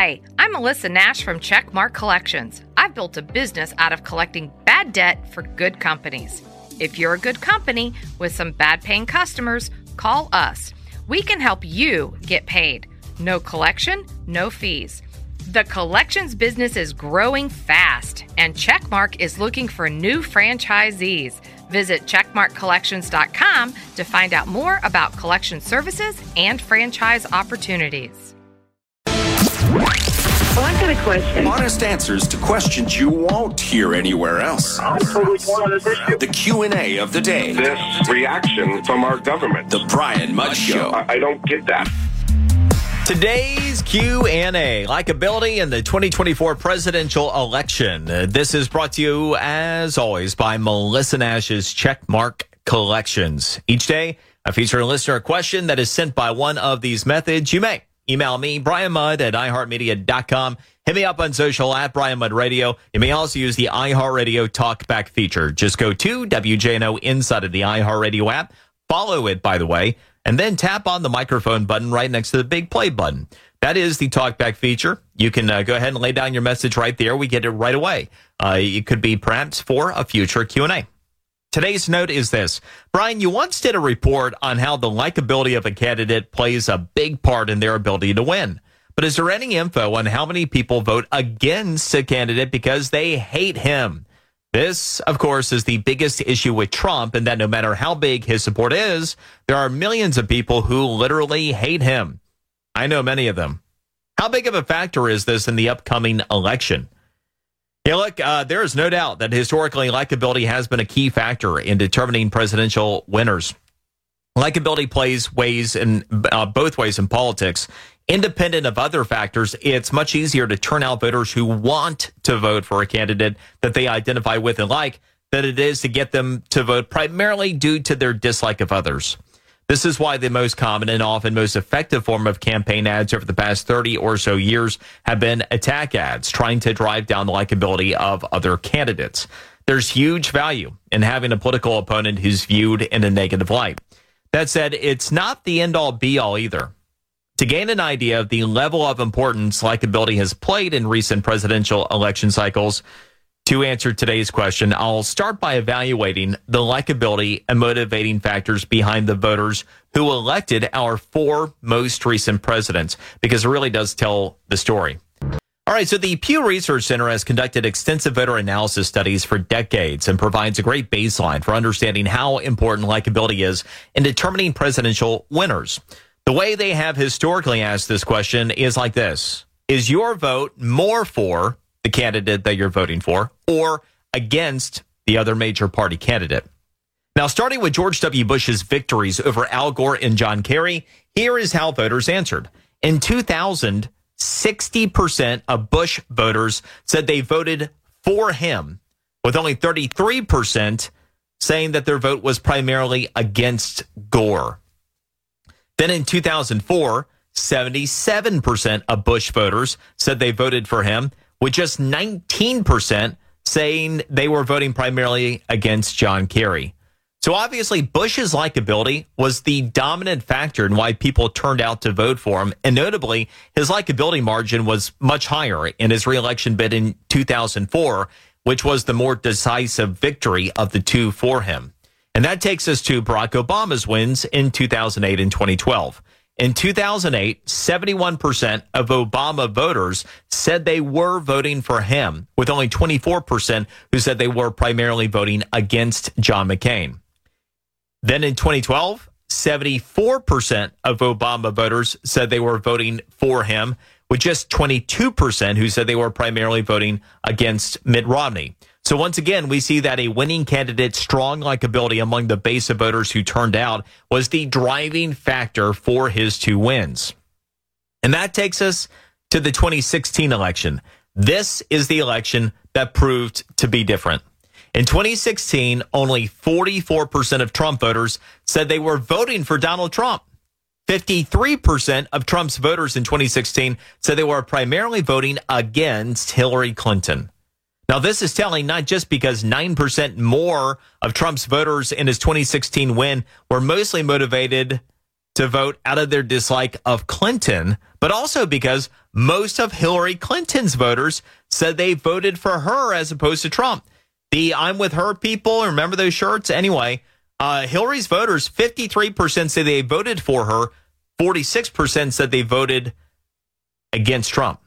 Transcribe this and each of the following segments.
Hi, I'm Melissa Nash from Checkmark Collections. I've built a business out of collecting bad debt for good companies. If you're a good company with some bad paying customers, call us. We can help you get paid. No collection, no fees. The collections business is growing fast, and Checkmark is looking for new franchisees. Visit checkmarkcollections.com to find out more about collection services and franchise opportunities. Question. Honest answers to questions you won't hear anywhere else. I'm totally on this issue. The Q&A of the day. This reaction from our government. The Brian Mudd Show. I, I don't get that. Today's Q&A, likability in the 2024 presidential election. Uh, This is brought to you, as always, by Melissa Nash's Checkmark Collections. Each day, I feature a listener question that is sent by one of these methods. You may email me, Brian Mudd at iHeartMedia.com. Hit me up on social at Brian Mudd Radio. You may also use the iHeartRadio Talkback feature. Just go to WJNO inside of the iHeartRadio app. Follow it, by the way, and then tap on the microphone button right next to the big play button. That is the talkback feature. You can uh, go ahead and lay down your message right there. We get it right away. Uh, it could be perhaps for a future Q&A. Today's note is this. Brian, you once did a report on how the likability of a candidate plays a big part in their ability to win. But is there any info on how many people vote against a candidate because they hate him? This, of course, is the biggest issue with Trump, and that no matter how big his support is, there are millions of people who literally hate him. I know many of them. How big of a factor is this in the upcoming election? Look, uh, there is no doubt that historically likability has been a key factor in determining presidential winners. Likability plays ways in uh, both ways in politics. Independent of other factors, it's much easier to turn out voters who want to vote for a candidate that they identify with and like than it is to get them to vote primarily due to their dislike of others. This is why the most common and often most effective form of campaign ads over the past 30 or so years have been attack ads, trying to drive down the likability of other candidates. There's huge value in having a political opponent who's viewed in a negative light. That said, it's not the end all be all either. To gain an idea of the level of importance likability has played in recent presidential election cycles, to answer today's question, I'll start by evaluating the likability and motivating factors behind the voters who elected our four most recent presidents, because it really does tell the story. All right, so the Pew Research Center has conducted extensive voter analysis studies for decades and provides a great baseline for understanding how important likability is in determining presidential winners. The way they have historically asked this question is like this Is your vote more for the candidate that you're voting for or against the other major party candidate? Now, starting with George W. Bush's victories over Al Gore and John Kerry, here is how voters answered. In 2000, 60% of Bush voters said they voted for him, with only 33% saying that their vote was primarily against Gore. Then in 2004, 77% of Bush voters said they voted for him, with just 19% saying they were voting primarily against John Kerry. So obviously, Bush's likability was the dominant factor in why people turned out to vote for him. And notably, his likability margin was much higher in his reelection bid in 2004, which was the more decisive victory of the two for him. And that takes us to Barack Obama's wins in 2008 and 2012. In 2008, 71% of Obama voters said they were voting for him, with only 24% who said they were primarily voting against John McCain. Then in 2012, 74% of Obama voters said they were voting for him, with just 22% who said they were primarily voting against Mitt Romney. So once again, we see that a winning candidate's strong likability among the base of voters who turned out was the driving factor for his two wins. And that takes us to the 2016 election. This is the election that proved to be different. In 2016, only 44% of Trump voters said they were voting for Donald Trump. 53% of Trump's voters in 2016 said they were primarily voting against Hillary Clinton. Now, this is telling not just because 9% more of Trump's voters in his 2016 win were mostly motivated to vote out of their dislike of Clinton, but also because most of Hillary Clinton's voters said they voted for her as opposed to Trump. The I'm with her people, remember those shirts? Anyway, uh, Hillary's voters, 53% say they voted for her, 46% said they voted against Trump.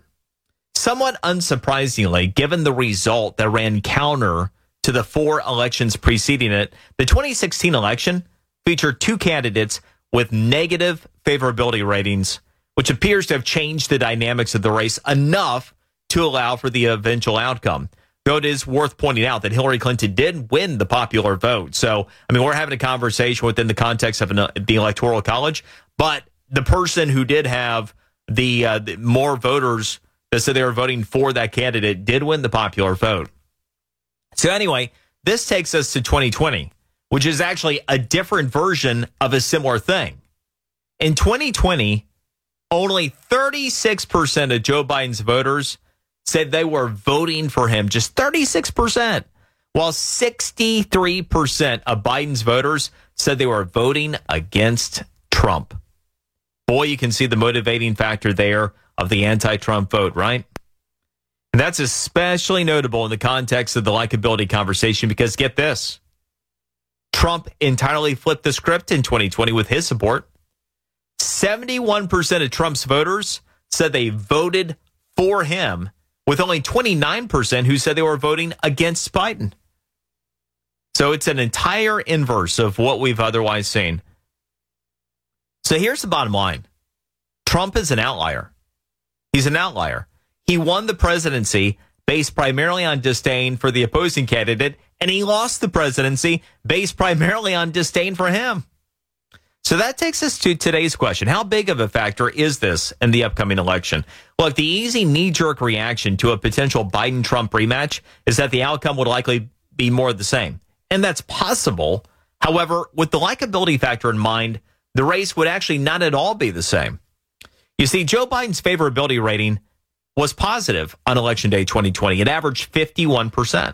Somewhat unsurprisingly, given the result that ran counter to the four elections preceding it, the 2016 election featured two candidates with negative favorability ratings, which appears to have changed the dynamics of the race enough to allow for the eventual outcome. Though it is worth pointing out that Hillary Clinton did win the popular vote. So, I mean, we're having a conversation within the context of an, the Electoral College, but the person who did have the, uh, the more voters that said they were voting for that candidate did win the popular vote. So, anyway, this takes us to 2020, which is actually a different version of a similar thing. In 2020, only 36% of Joe Biden's voters said they were voting for him, just 36%, while 63% of Biden's voters said they were voting against Trump. Boy, you can see the motivating factor there of the anti Trump vote, right? And that's especially notable in the context of the likability conversation because get this Trump entirely flipped the script in 2020 with his support. 71% of Trump's voters said they voted for him with only 29% who said they were voting against Biden. So it's an entire inverse of what we've otherwise seen. So here's the bottom line Trump is an outlier. He's an outlier. He won the presidency based primarily on disdain for the opposing candidate, and he lost the presidency based primarily on disdain for him. So that takes us to today's question. How big of a factor is this in the upcoming election? Look, the easy knee jerk reaction to a potential Biden Trump rematch is that the outcome would likely be more of the same. And that's possible. However, with the likability factor in mind, the race would actually not at all be the same. You see, Joe Biden's favorability rating was positive on election day 2020. It averaged 51%.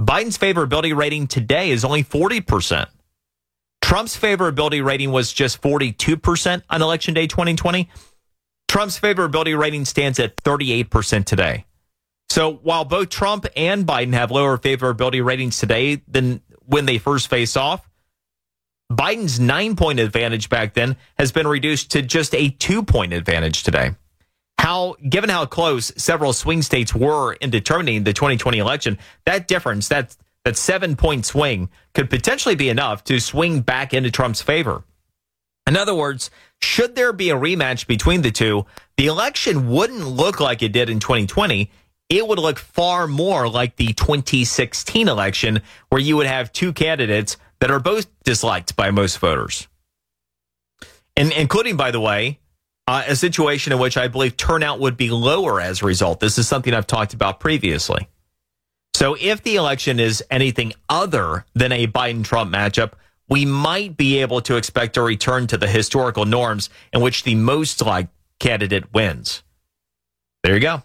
Biden's favorability rating today is only 40%. Trump's favorability rating was just 42% on election day 2020. Trump's favorability rating stands at 38% today. So while both Trump and Biden have lower favorability ratings today than when they first face off, Biden's nine point advantage back then has been reduced to just a two point advantage today. How, given how close several swing states were in determining the 2020 election, that difference, that that seven point swing could potentially be enough to swing back into Trump's favor. In other words, should there be a rematch between the two, the election wouldn't look like it did in 2020. It would look far more like the 2016 election, where you would have two candidates that are both disliked by most voters. And including, by the way, uh, a situation in which I believe turnout would be lower as a result. This is something I've talked about previously. So if the election is anything other than a Biden Trump matchup, we might be able to expect a return to the historical norms in which the most liked candidate wins. There you go.